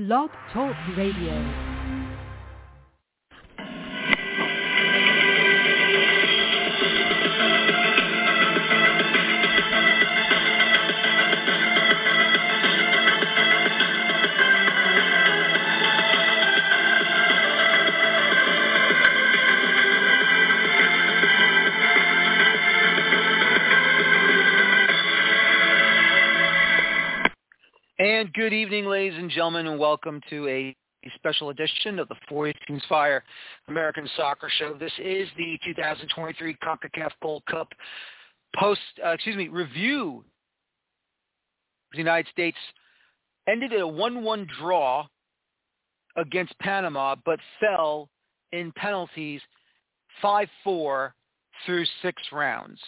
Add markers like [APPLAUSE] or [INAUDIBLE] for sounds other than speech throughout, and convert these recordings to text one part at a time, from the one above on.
Blog Talk Radio. Good evening, ladies and gentlemen, and welcome to a special edition of the 40 Teams Fire American Soccer Show. This is the 2023 CONCACAF Gold Cup post, uh, excuse me, review. The United States ended in a 1-1 draw against Panama, but fell in penalties 5-4 through six rounds.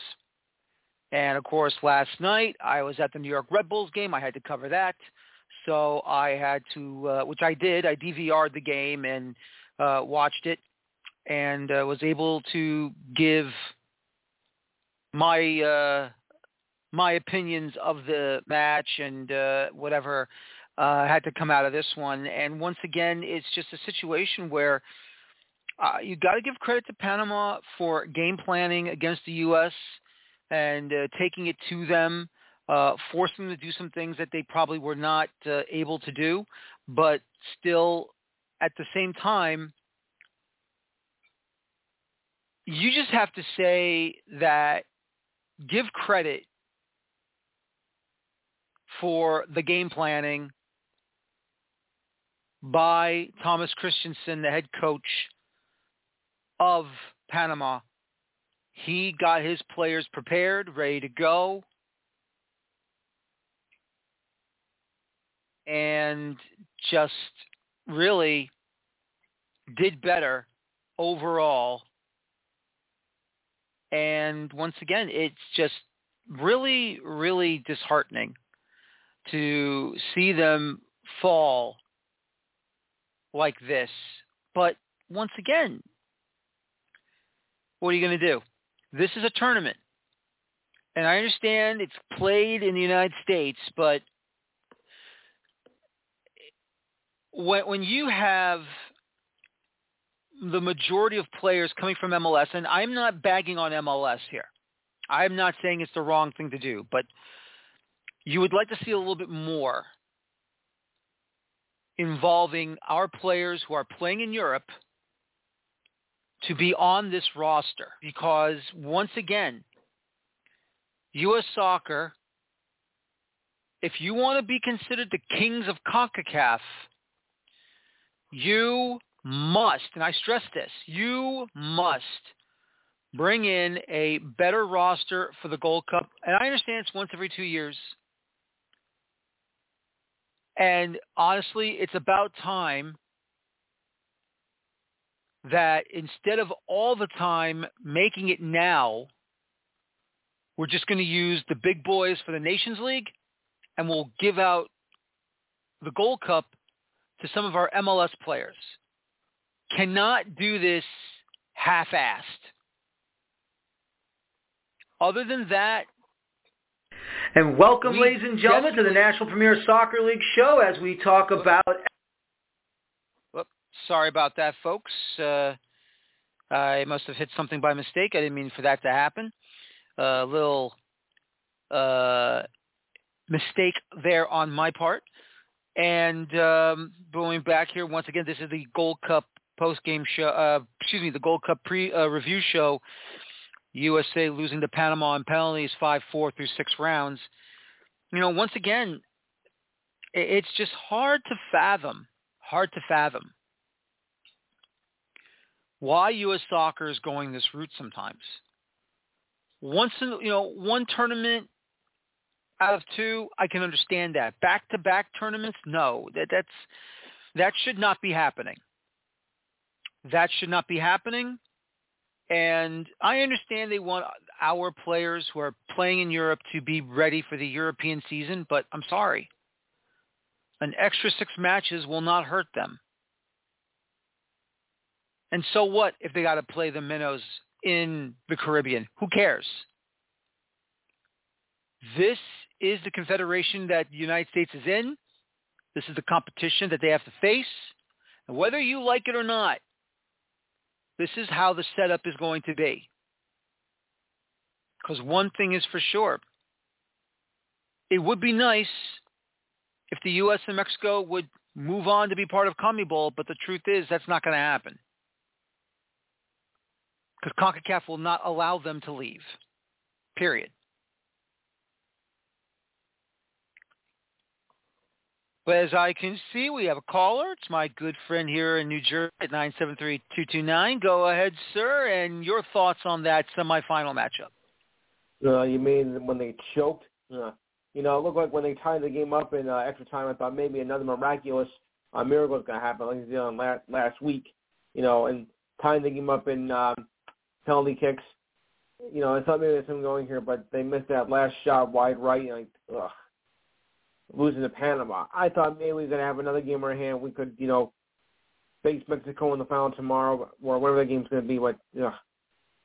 And of course, last night I was at the New York Red Bulls game. I had to cover that, so I had to, uh, which I did. I DVR'd the game and uh, watched it, and uh, was able to give my uh, my opinions of the match and uh, whatever uh, had to come out of this one. And once again, it's just a situation where uh, you got to give credit to Panama for game planning against the U.S and uh, taking it to them, uh, forcing them to do some things that they probably were not uh, able to do, but still at the same time, you just have to say that give credit for the game planning by Thomas Christiansen, the head coach of Panama, he got his players prepared, ready to go. And just really did better overall. And once again, it's just really, really disheartening to see them fall like this. But once again, what are you going to do? This is a tournament. And I understand it's played in the United States, but when, when you have the majority of players coming from MLS, and I'm not bagging on MLS here. I'm not saying it's the wrong thing to do, but you would like to see a little bit more involving our players who are playing in Europe – to be on this roster because once again, U.S. soccer, if you want to be considered the kings of CONCACAF, you must, and I stress this, you must bring in a better roster for the Gold Cup. And I understand it's once every two years. And honestly, it's about time that instead of all the time making it now, we're just going to use the big boys for the Nations League and we'll give out the Gold Cup to some of our MLS players. Cannot do this half-assed. Other than that, and welcome, ladies and gentlemen, to the National Premier Soccer League show as we talk about Sorry about that, folks. Uh, I must have hit something by mistake. I didn't mean for that to happen. A uh, little uh, mistake there on my part. And um, going back here once again, this is the Gold Cup post game show. Uh, excuse me, the Gold Cup pre uh, show. USA losing to Panama on penalties, five four through six rounds. You know, once again, it's just hard to fathom. Hard to fathom why U.S. soccer is going this route sometimes. Once in, you know, one tournament out of two, I can understand that. Back-to-back tournaments, no, that that's that should not be happening. That should not be happening. And I understand they want our players who are playing in Europe to be ready for the European season, but I'm sorry. An extra six matches will not hurt them. And so what if they got to play the minnows in the Caribbean? Who cares? This is the confederation that the United States is in. This is the competition that they have to face. And whether you like it or not, this is how the setup is going to be. Because one thing is for sure. It would be nice if the U.S. and Mexico would move on to be part of CONMEBOL, but the truth is that's not going to happen. Because CONCACAF will not allow them to leave. Period. But as I can see, we have a caller. It's my good friend here in New Jersey at 973-229. Go ahead, sir, and your thoughts on that semifinal matchup. Uh, you mean when they choked? Uh, you know, it looked like when they tied the game up in uh, extra time, I thought maybe another miraculous uh, miracle was going to happen, like they did last, last week. You know, and tying the game up in um, penalty kicks. You know, I thought maybe there's something going here, but they missed that last shot wide right. Like, ugh, losing to Panama. I thought maybe we were going to have another game in our hand. We could, you know, face Mexico in the final tomorrow, or whatever the game's going to be. But ugh,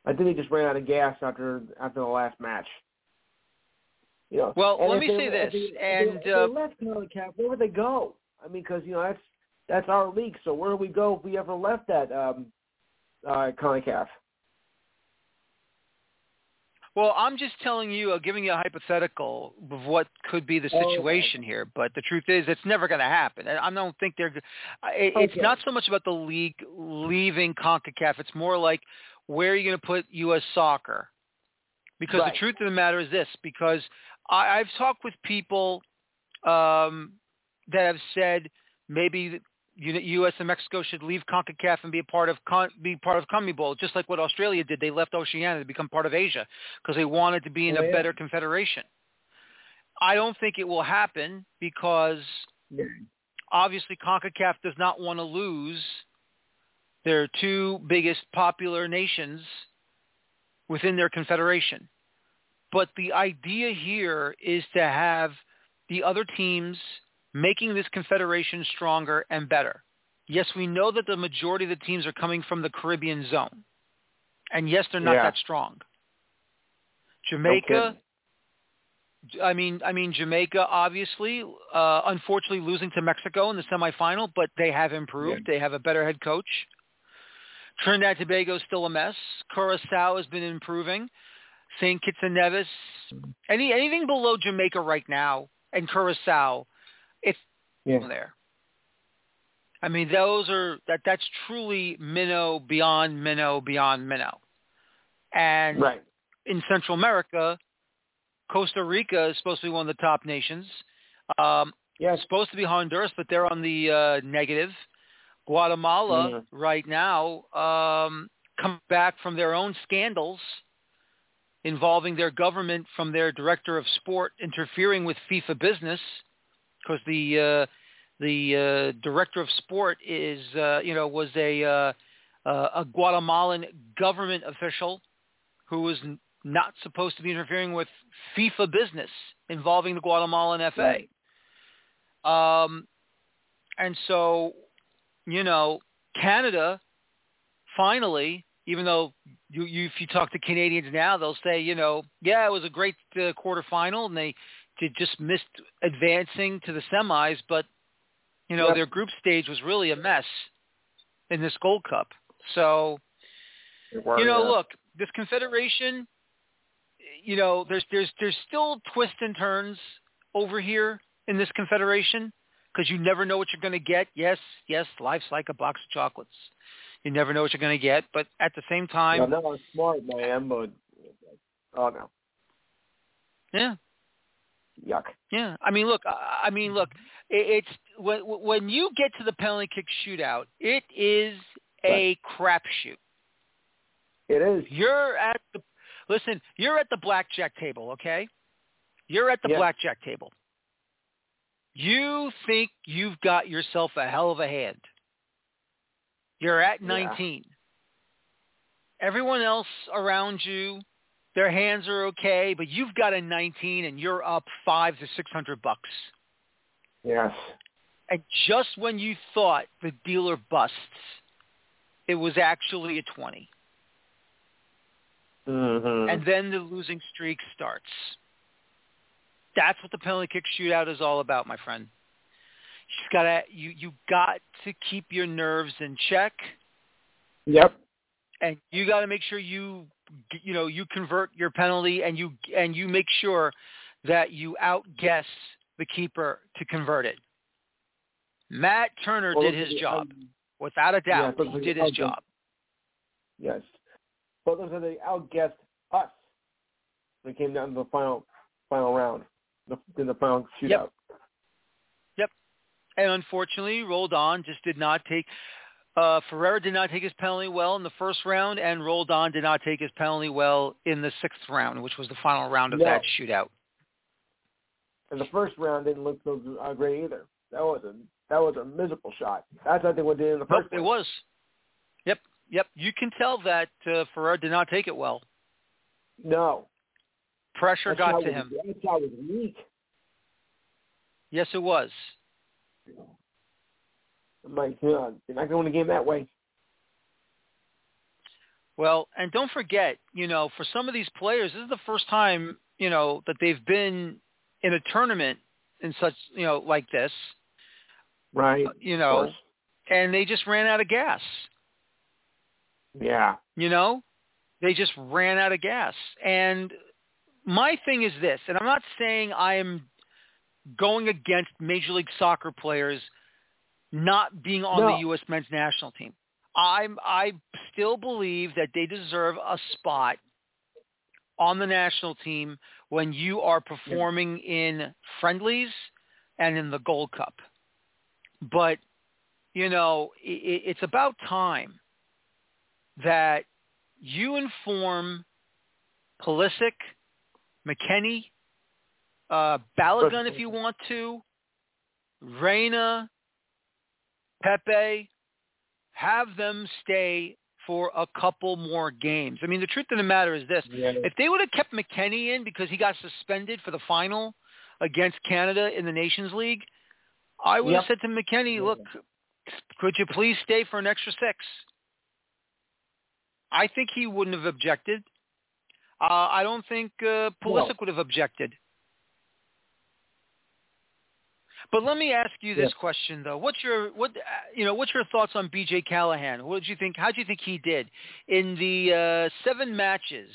I think they just ran out of gas after after the last match. You know, well, let me they, say this, they, and they, uh, they left CONCACAF, where would they go? I mean, because you know that's that's our league. So where do we go if we ever left that um, uh, CONCACAF? Well, I'm just telling you, uh, giving you a hypothetical of what could be the Oh, okay. situation here. But the truth is, it's never going to happen. I I don't think they're. It, It's not so much about the league leaving Concacaf. It's more like where are you going to put U.S. Soccer? Because Right. the truth of the matter is this: because I, I've talked with people um, that have said maybe U.S. and Mexico should leave CONCACAF and be a part of Con- be part of CONMEBOL, just like what Australia did. They left Oceania to become part of Asia because they wanted to be in Oh, a yeah. better confederation. I don't think it will happen because obviously CONCACAF does not want to lose their two biggest popular nations within their confederation. But the idea here is to have the other teams making this confederation stronger and better. Yes, we know that the majority of the teams are coming from the Caribbean zone. And yes, they're not Yeah. that strong. Jamaica, kidding. I mean, I mean Jamaica, obviously, uh, unfortunately losing to Mexico in the semifinal, but they have improved. They have a better head coach. Trinidad Tobago is still a mess. Curacao has been improving. St. Kitts and Nevis, any anything below Jamaica right now, and Curacao, it's Yeah. there. I mean, those are that that's truly minnow beyond minnow beyond minnow. And Right. in Central America, Costa Rica is supposed to be one of the top nations. Um, Yes. it's supposed to be Honduras, but they're on the uh, negative. Guatemala Mhm. right now um, come back from their own scandals involving their government from their director of sport interfering with FIFA business because the uh, the uh, director of sport is uh, you know was a uh, a Guatemalan government official who was n- not supposed to be interfering with FIFA business involving the Guatemalan FA. Um, and so, you know, Canada finally, even though you, you if you talk to Canadians now, they'll say, you know, yeah, it was a great uh, quarterfinal, and they they just missed advancing to the semis, but you know Yep. their group stage was really a mess in this Gold Cup. So you know, Yeah. look, this confederation, you know, there's there's there's still twists and turns over here in this confederation because you never know what you're going to get. Yes, yes, life's like a box of chocolates. You never know what you're going to get, but at the same time, I know I'm smart, man, but oh no, yeah, yuck. yeah. I mean, look, I mean, look, mm-hmm. it's when when you get to the penalty kick shootout, it is a crapshoot. It is. You're at the listen. You're at the blackjack table, okay? You're at the Yeah. blackjack table. You think you've got yourself a hell of a hand. You're at Yeah. 19. Everyone else around you, their hands are okay, but you've got a 19 and you're up five to 600 bucks. Yes. And just when you thought the dealer busts, it was actually a 20. Mm-hmm. and then the losing streak starts. That's what the penalty kick shootout is all about, my friend. You've gotta you you got to keep your nerves in check. Yep. And you got to make sure you you know you convert your penalty and you and you make sure that you outguess the keeper to convert it. Matt Turner Well, did his the- job um, without a doubt. Yeah, he did his job. Yes. But those are they outguessed us. They came down to the final final round, the, in the final shootout. Yep. And unfortunately, Roldan just did not take. Uh, Ferreira did not take his penalty well in the first round, and Roldan did not take his penalty well in the sixth round, which was the final round of No. that shootout. And the first round didn't look so uh, great either. That was a that was a miserable shot. That's I think what did in the Nope, first it was. Yep, yep. You can tell that uh, Ferreira did not take it well. No. Pressure That got to was, him. That shot was weak. Yes, it was. I'm like, you're not going to win the game that way. Well, and don't forget, you know, for some of these players, this is the first time, you know, that they've been in a tournament in such, you know, like this, Right. Uh, you know, and they just ran out of gas. Yeah. You know, they just ran out of gas. And my thing is this, and I'm not saying I am going against Major League Soccer players not being on No. the U.S. men's national team. I'm I still believe that they deserve a spot on the national team when you are performing in friendlies and in the Gold Cup. But you know, it, it's about time that you inform Pulisic, McKennie, uh, Balogun if you want to, Reyna, Pepi, have them stay for a couple more games. I mean, the truth of the matter is this. Yeah. If they would have kept McKennie in because he got suspended for the final against Canada in the Nations League, I would have said to McKennie, look, could you please stay for an extra six? I think he wouldn't have objected. Uh, I don't think uh, Pulisic No. would have objected. But let me ask you this Yeah. question though: What's your what uh, you know? What's your thoughts on B.J. Callaghan? What did you think? How do you think he did in the uh, seven matches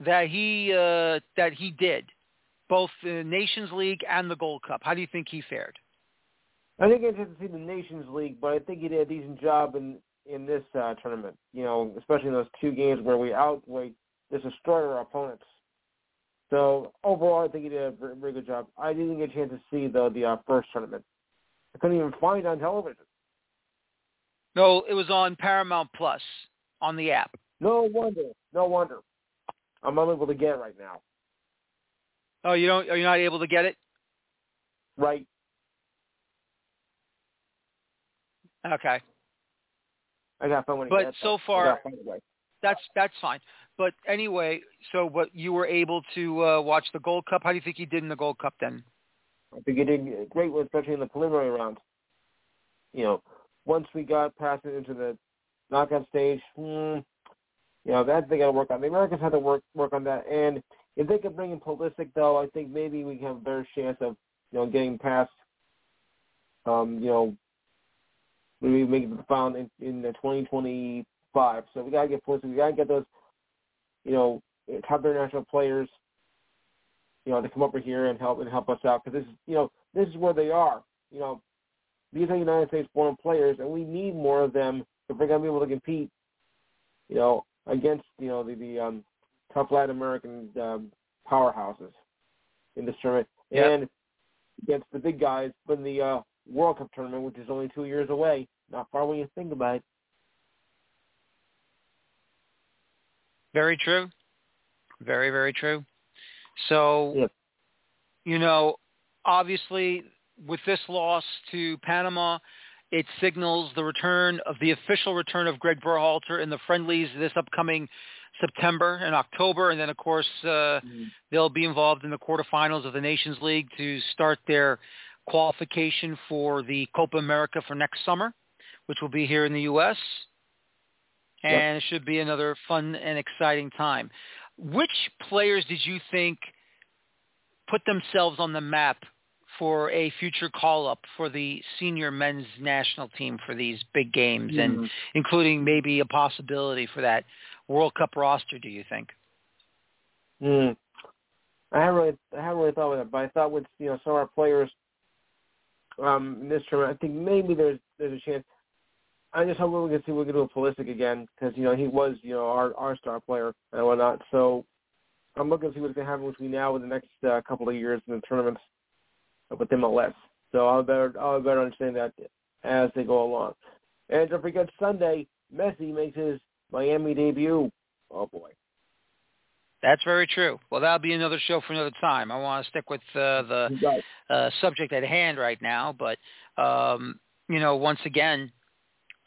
that he uh, that he did, both the Nations League and the Gold Cup? How do you think he fared? I think it's interesting to see the Nations League, but I think he did a decent job in in this uh, tournament. You know, especially in those two games where we out we just destroyed our opponents. So overall, I think he did a very, very good job. I didn't get a chance to see though the uh, first tournament. I couldn't even find it on television. No, it was on Paramount Plus on the app. No wonder. No wonder. I'm unable to get it right now. Oh, you don't? Are you not able to get it? Right. Okay. I got someone. to But so. Far- gotta find a way. That's that's fine. But anyway, so what you were able to uh, watch the Gold Cup? How do you think he did in the Gold Cup then? I think he did great, especially in the preliminary round. You know, once we got past it into the knockout stage, hmm, you know, that they got to work on. The Americans had to work work on that. And if they could bring in Pulisic, though, I think maybe we have a better chance of, you know, getting past, um, you know, maybe making the final in, in the 2025. So we got to get Pulisic. We got to get those, you know, top international players you know, to come over here and help and help us out because this is, you know, this is where they are. You know, these are United States born players, and we need more of them if we're going to be able to compete. You know, against you know the the um, tough Latin American um, powerhouses in this tournament, Yep. and against the big guys in the uh, World Cup tournament, which is only two years away. Not far when you think about it. Very true. Very very true. So, Yep. you know, obviously with this loss to Panama, it signals the return of the official return of Greg Berhalter in the friendlies this upcoming September and October, and then of course uh, they'll be involved in the quarterfinals of the Nations League to start their qualification for the Copa America for next summer, which will be here in the U.S. Yep. And it should be another fun and exciting time. Which players did you think put themselves on the map for a future call-up for the senior men's national team for these big games, mm-hmm. and including maybe a possibility for that World Cup roster? Do you think? Mm. I haven't really, I haven't really thought about that, but I thought with you know some of our players um, in this tournament, I think maybe there's there's a chance. I just hope we can see we can do a Pulisic again because you know he was you know our our star player and whatnot. So I'm looking to see what's going to happen between now and the next uh, couple of years in the tournaments with MLS. So I'll better I'll better understand that as they go along. And don't forget Sunday, Messi makes his Miami debut. Oh boy. That's very true. Well, that'll be another show for another time. I want to stick with uh, the uh, subject at hand right now, but um, you know, once again,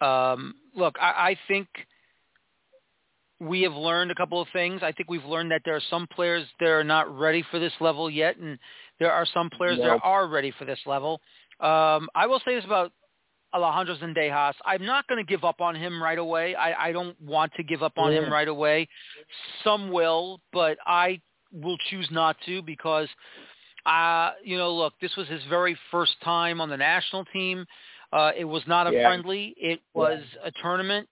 um, look, I, I think we have learned a couple of things. I think we've learned that there are some players that are not ready for this level yet, and there are some players that are ready for this level. Um, I will say this about Alejandro Zendejas. I'm not going to give up on him right away. I, I don't want to give up on yeah. him right away. Some will, but I will choose not to because, uh, you know, look, this was his very first time on the national team. Uh, it was not a yeah. friendly. It was yeah. a tournament.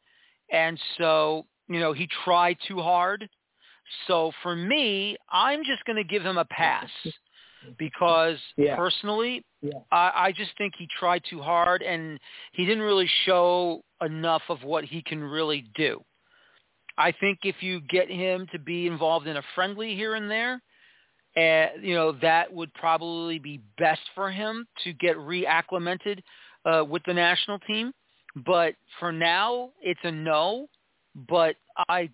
And so, you know, he tried too hard. So for me, I'm just going to give him a pass [LAUGHS] because yeah. personally. I, I just think he tried too hard and he didn't really show enough of what he can really do. I think if you get him to be involved in a friendly here and there, uh, you know, that would probably be best for him to get reacclimated uh, with the national team. But for now, it's a no. But I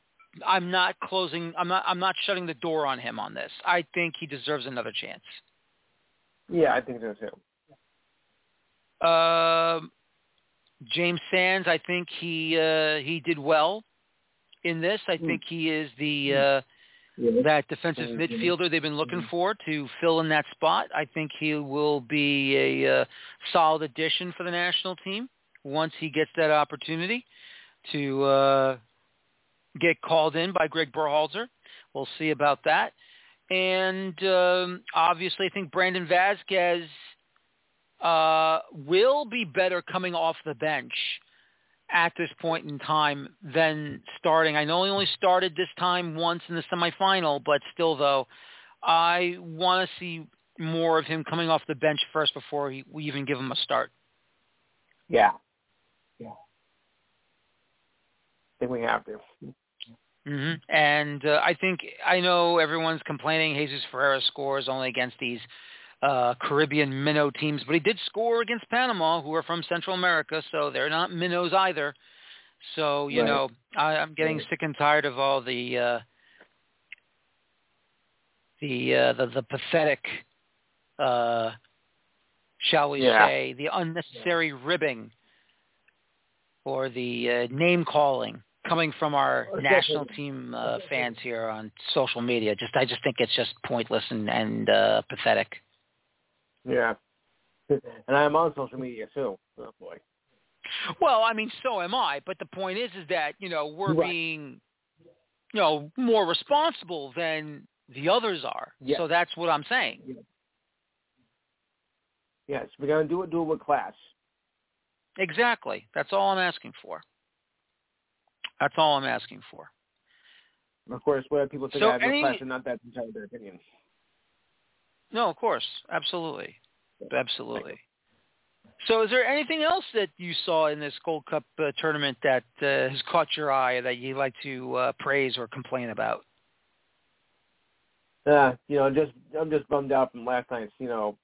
I'm not closing. I'm not. I'm not shutting the door on him on this. I think he deserves another chance. Yeah, I think so too. Uh, James Sands, I think he uh, he did well in this. I think he is the uh, yeah. that defensive midfielder they've been looking for to fill in that spot. I think he will be a uh, solid addition for the national team once he gets that opportunity to uh, get called in by Greg Berhalter. We'll see about that. And um, obviously, I think Brandon Vazquez uh, will be better coming off the bench at this point in time than starting. I know he only started this time once in the semifinal, but still, though, I want to see more of him coming off the bench first before he, we even give him a start. Yeah. Yeah. I think we have to. Mm-hmm. And uh, I think I know everyone's complaining Jesus Ferreira scores only against these uh, Caribbean minnow teams, but he did score against Panama, who are from Central America, so they're not minnows either. So you right. know, I, I'm getting right. sick and tired of all the uh, the, uh, the the pathetic, uh, shall we yeah. say, the unnecessary ribbing or the uh, name calling coming from our national team uh, fans here on social media. Just I just think it's just pointless and, and uh, pathetic. Yeah, [LAUGHS] and I'm on social media too. Oh boy. Well, I mean, so am I. But the point is, is that you know we're right. being, you know, more responsible than the others are. Yes. So that's what I'm saying. Yes, yes we're gonna do it. Do it with class. Exactly. That's all I'm asking for. That's all I'm asking for. Of course, whether people think so I have any, class or not, that's entirely their opinion. No, of course, absolutely, absolutely. So, is there anything else that you saw in this Gold Cup uh, tournament that uh, has caught your eye that you'd like to uh, praise or complain about? Uh, you know, just I'm just bummed out from last night's you know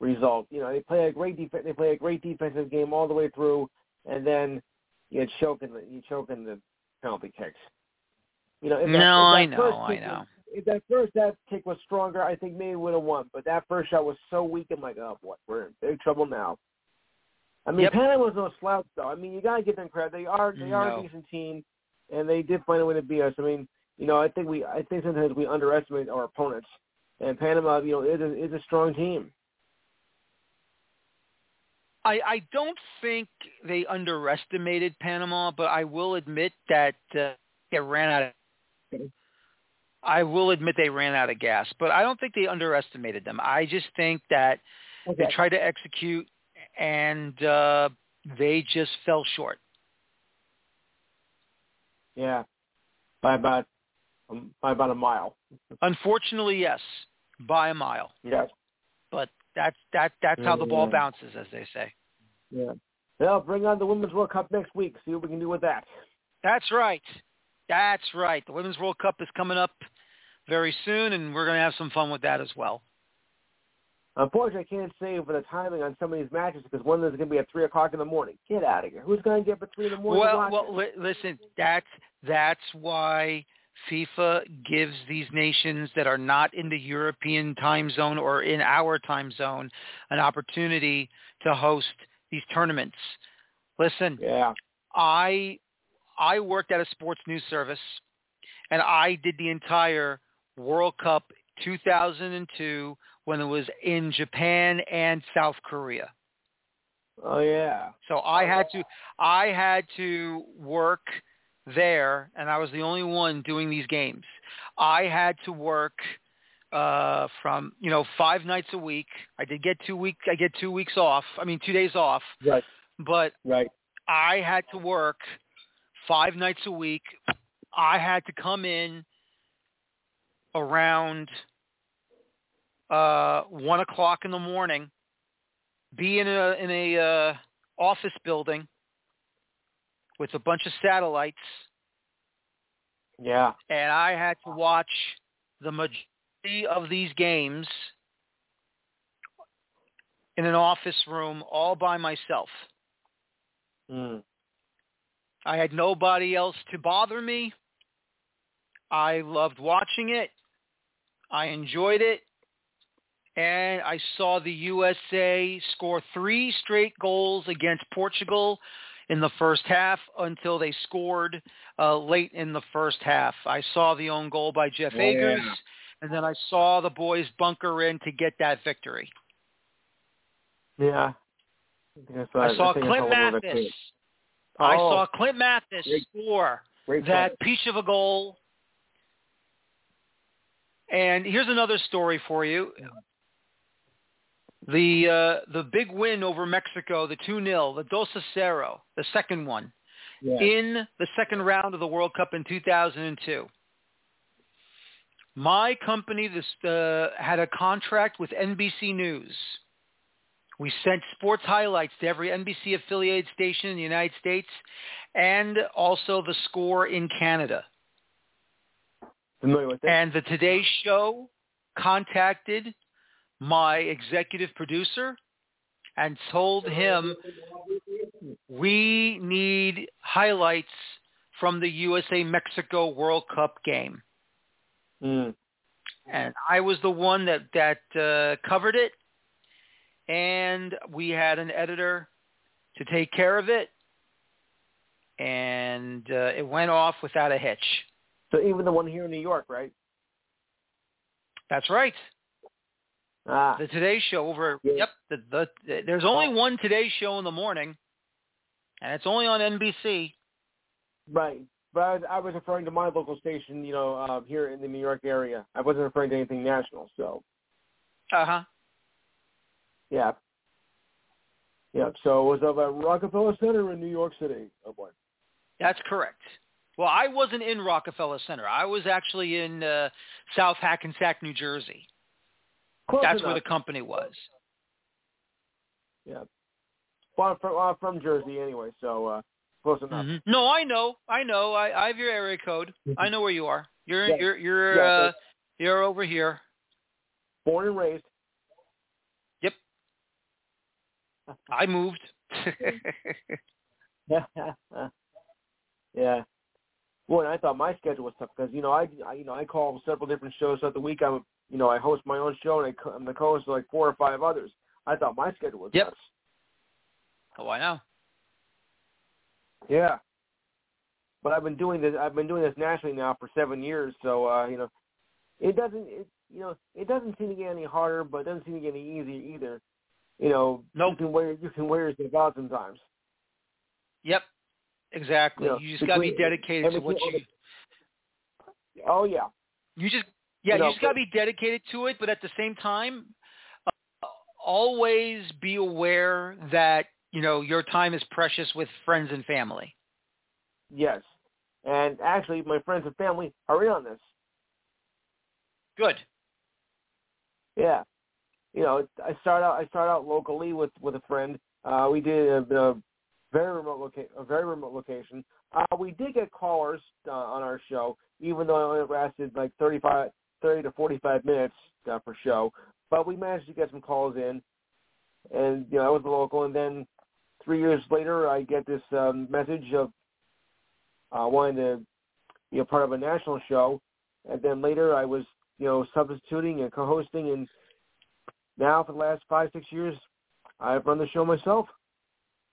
result. You know, they play a great defense. They play a great defensive game all the way through, and then you choke in the you choke in the penalty kicks. You know, if that, no, if that I know, I know. If that first that kick was stronger, I think maybe we would have won. But that first shot was so weak. I'm like, oh boy, we're in big trouble now. I mean, Yep. Panama was no slouch though. I mean, you gotta give them credit. They are they are No. a decent team, and they did find a way to beat us. I mean, you know, I think we I think sometimes we underestimate our opponents. And Panama, you know, is a, is a strong team. I, I don't think they underestimated Panama, but I will admit that uh, they ran out of. I will admit they ran out of gas, but I don't think they underestimated them. I just think that Okay. They tried to execute, and uh, they just fell short. Yeah, by about um, by about a mile. Unfortunately, yes, by a mile. Yes. But that's that that's how the ball Yeah. bounces, as they say. Yeah. Well, bring on the Women's World Cup next week. See what we can do with that. That's right. That's right. The Women's World Cup is coming up very soon, and we're going to have some fun with that as well. Unfortunately, I can't say for the timing on some of these matches because one of them is going to be at three o'clock in the morning. Get out of here. Who's going to get up at three in the morning? Well, well, li- listen. That's that's why FIFA gives these nations that are not in the European time zone or in our time zone an opportunity to host these tournaments. Listen, yeah. I I worked at a sports news service, and I did the entire World Cup 2002 when it was in Japan and South Korea. Oh yeah. So I had to I had to work there, and I was the only one doing these games. I had to work uh from you know five nights a week. I did get two week I get two weeks off. I mean two days off, Right. but Right. I had to work five nights a week. I had to come in around uh, one o'clock in the morning, be in a in a uh, office building with a bunch of satellites, Yeah. and I had to watch the majority of these games in an office room all by myself. Mm. I had nobody else to bother me. I loved watching it. I enjoyed it. And I saw the USA score three straight goals against Portugal in the first half until they scored uh, late in the first half. I saw the own goal by Jeff Yeah. And then I saw the boys bunker in to get that victory. Yeah. I, I, saw, I Clint Mathis. Too. I Oh, saw Clint Mathis Great- score Great that peach of a goal. And here's another story for you. The uh, the big win over Mexico, the 2-0, the Dos Cero, the second one, Yeah. in the second round of the World Cup in 2002. My company this, uh, had a contract with NBC News. We sent sports highlights to every NBC affiliated station in the United States and also the score in Canada. Familiar with it? And the Today Show contacted my executive producer and told him we need highlights from the USA Mexico World Cup game. Mm. And I was the one that that uh, covered it, and we had an editor to take care of it, and uh, it went off without a hitch. So even the one here in New York, right? That's right. Ah. The Today Show over. Yeah. Yep. The, the, there's only one Today Show in the morning, and it's only on NBC. Right. But I was, I was referring to my local station, you know, uh, here in the New York area. I wasn't referring to anything national. So, Uh huh. Yeah. Yeah. So it was of a Rockefeller Center in New York City. Oh, boy. That's correct. Well, I wasn't in Rockefeller Center. I was actually in uh, South Hackensack, New Jersey. Close That's enough. where the company was. Yeah. Well, I'm from, well, I'm from Jersey anyway, so uh, close enough. Mhm. No, I know. I know. I, I have your area code. I know where you are. You're Yeah. you're you're Yeah, uh, you're over here. Born and raised. Yep. I moved. [LAUGHS] yeah. Boy, and I thought my schedule was tough because you know I, I you know I call several different shows throughout the week. I'm you know I host my own show and I, I'm the co-host of like four or five others. I thought my schedule was Yep. nuts. oh, I know. Yeah. But I've been doing this. I've been doing this nationally now for seven years. So uh, you know, it doesn't. It, you know, it doesn't seem to get any harder, but it doesn't seem to get any easier either. You know, Nope. you can wear you can wear yourself out sometimes. Yep. Exactly. Yeah, you just got to be dedicated to what you. Oh yeah. You just yeah, You you, know, just got to be dedicated to it, but at the same time, uh, always be aware that you know your time is precious with friends and family. Yes, and actually, my friends and family are in on this. Good. Yeah, you know, I start out I start out locally with with a friend. Uh, we did a, a very remote loca- a very remote location. Uh, we did get callers uh, on our show, even though it only lasted like 35, 30 to 45 minutes uh, per show. But we managed to get some calls in, and you know, I was local. And then three years later, I get this um, message of uh, wanting to be a part of a national show. And then later, I was you know substituting and co-hosting, and now for the last five six years, I've run the show myself,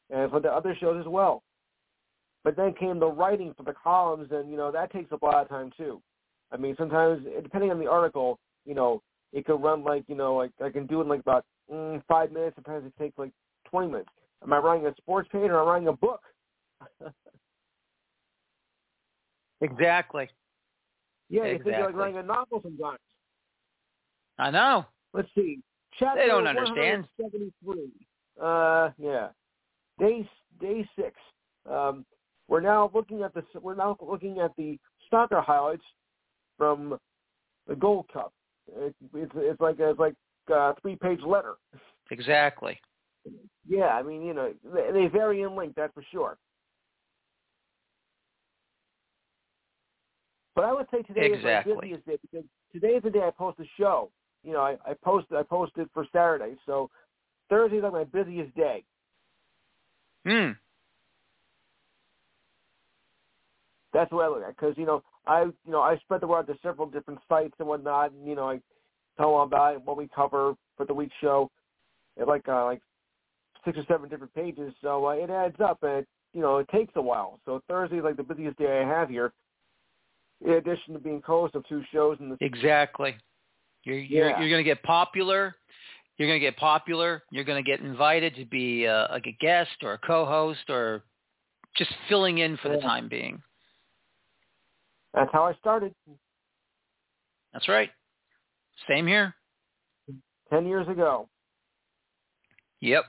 and for the other shows as well. But then came the writing for the columns, and you know that takes a lot of time too. I mean, sometimes depending on the article, you know, it could run like you know, like I can do it in like about mm, five minutes. Sometimes it takes like twenty minutes. Am I writing a sports page or am I writing a book? [LAUGHS] exactly. Yeah, exactly. you think you're like writing a novel sometimes. I know. Let's see. Chapter they don't understand. Uh, yeah. Day day six. Um, we're now looking at the we're now looking at the soccer highlights from the Gold Cup. It's it's, it's like a, it's like a three page letter. Exactly. Yeah, I mean, you know, they, they vary in length, that's for sure. But I would say today exactly. is my busiest day because today is the day I post the show. You know, I, I post I posted for Saturday, so Thursday's like my busiest day. Hmm. That's the way I look at it. Because you know, I you know I spread the word to several different sites and whatnot. And, you know, I tell them about it, what we cover for the week show, at like uh, like six or seven different pages. So uh, it adds up, and it, you know it takes a while. So Thursday is like the busiest day I have here. In addition to being co-host of two shows in the exactly, you're you're, Yeah. you're going to get popular. You're going to get popular. You're going to get invited to be uh, like a guest or a co-host or just filling in for the time being. That's how I started That's right. Same here. ten years ago. Yep.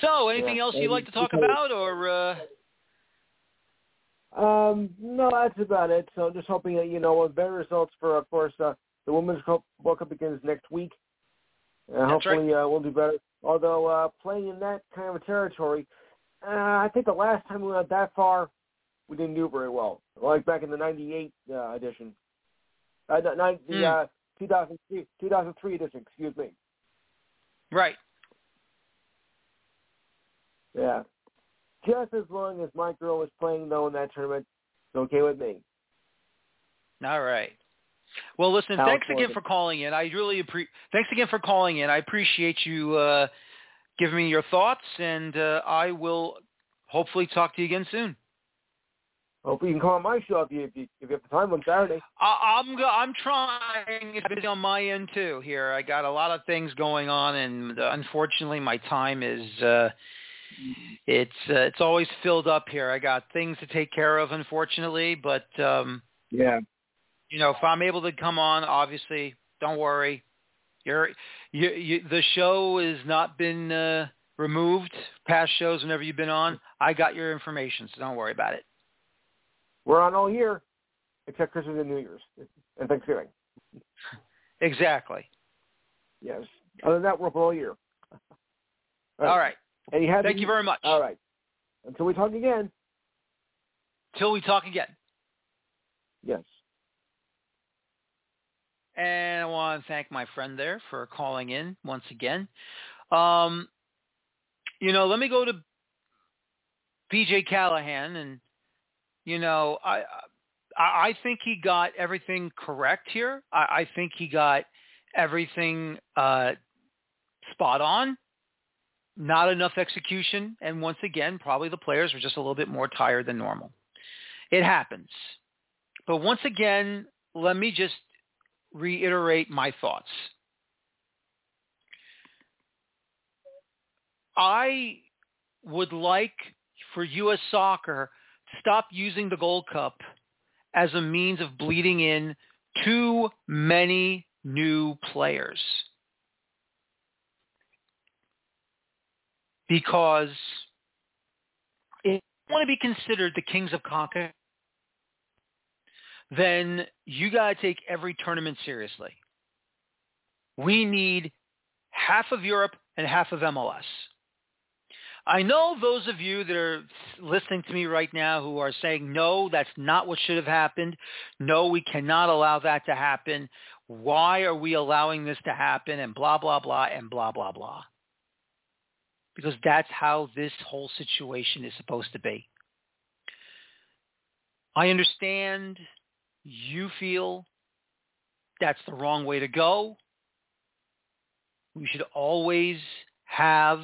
So, anything Yeah, else you'd like to talk about, or uh, Um, no, that's about it. So just hoping that you know better results for, of course, uh, the women's Cup World Cup begins next week. Uh, That's right. hopefully, uh, we'll do better. Although uh, playing in that kind of a territory, uh, I think the last time we went that far, we didn't do very well. Like back in the '98 uh, edition, uh, no, nine, the Hmm. uh, 2003, 2003 edition. Excuse me. right? Yeah. Just as long as my girl was playing though in that tournament, it's okay with me. All right. Well, listen. Alex thanks again for calling in. I really appreciate. thanks again for calling in. I appreciate you uh, giving me your thoughts, and uh, I will hopefully talk to you again soon. Hopefully, you can call on my show if you if you, if you have the time on Saturday. I, I'm go- I'm trying. It's busy on my end too. Here, I got a lot of things going on, and uh, unfortunately, my time is uh, it's uh, it's always filled up here. I got things to take care of, unfortunately, but um, Yeah. you know, if I'm able to come on, obviously, don't worry. You're, you, you, the show has not been uh, removed. Past shows, whenever you've been on, I got your information, so don't worry about it. We're on all year, except Christmas and New Year's and Thanksgiving. [LAUGHS] Exactly. Yes. Other than that, we're open all year. All right. And Thank you very much. All right. Until we talk again. Till we talk again. Yes. And I want to thank my friend there for calling in once again. Um, you know, let me go to B.J. Callaghan, and you know, I I, I think he got everything correct here. I, I think he got everything uh, spot on. Not enough execution, and once again, probably the players were just a little bit more tired than normal. It happens. But once again, let me just reiterate my thoughts. I would like for U.S. soccer to stop using the Gold Cup as a means of bleeding in too many new players. Because if you want to be considered the kings of CONCACAF, then you got to take every tournament seriously. We need half of Europe and half of MLS. I know those of you that are listening to me right now who are saying, no, that's not what should have happened. No, we cannot allow that to happen. Why are we allowing this to happen? And blah, blah, blah, and blah, blah, blah. Because that's how this whole situation is supposed to be. I understand you feel that's the wrong way to go. We should always have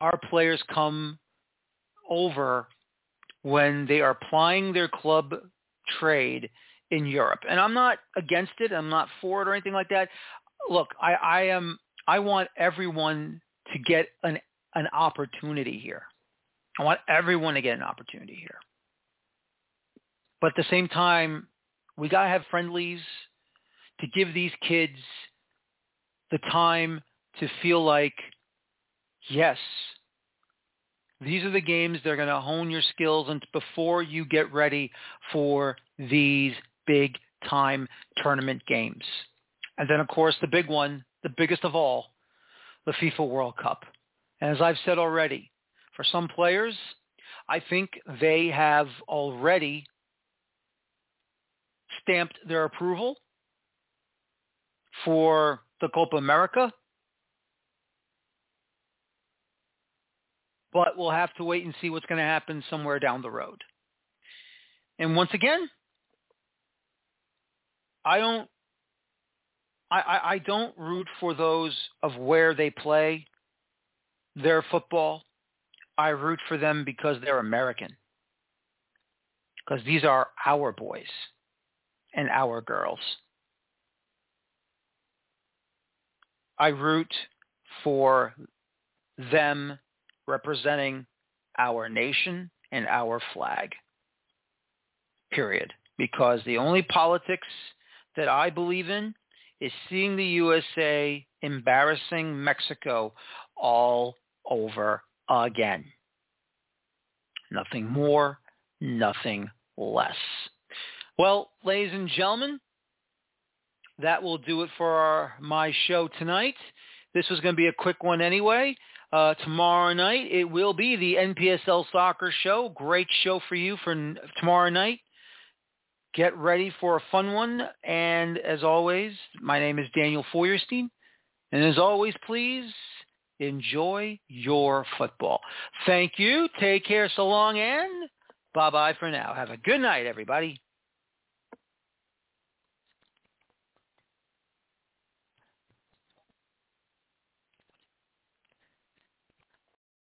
our players come over when they are plying their club trade in Europe. And I'm not against it. I'm not for it or anything like that. Look, I, I am. I want everyone to get an an opportunity here. I want everyone to get an opportunity here. But at the same time, we got to have friendlies to give these kids the time to feel like Yes. These are the games they're going to hone your skills and before you get ready for these big time tournament games. And then of course the big one, the biggest of all, the FIFA World Cup. And as I've said already, for some players, I think they have already stamped their approval for the Copa America but we'll have to wait and see what's going to happen somewhere down the road. And once again, I don't I, I, don't root for those of where they play their football. I root for them because they're American. Because these are our boys and our girls. I root for them representing our nation and our flag. Period. Because the only politics that I believe in is seeing the USA embarrassing Mexico all over again. Nothing more, nothing less. Well, ladies and gentlemen, that will do it for our, my show tonight. This was going to be a quick one anyway. Uh, tomorrow night, it will be the NPSL Soccer Show. Great show for you for n- tomorrow night. Get ready for a fun one. And as always, my name is Daniel Feuerstein. And as always, please enjoy your football. Thank you. Take care so long and bye-bye for now. Have a good night, everybody.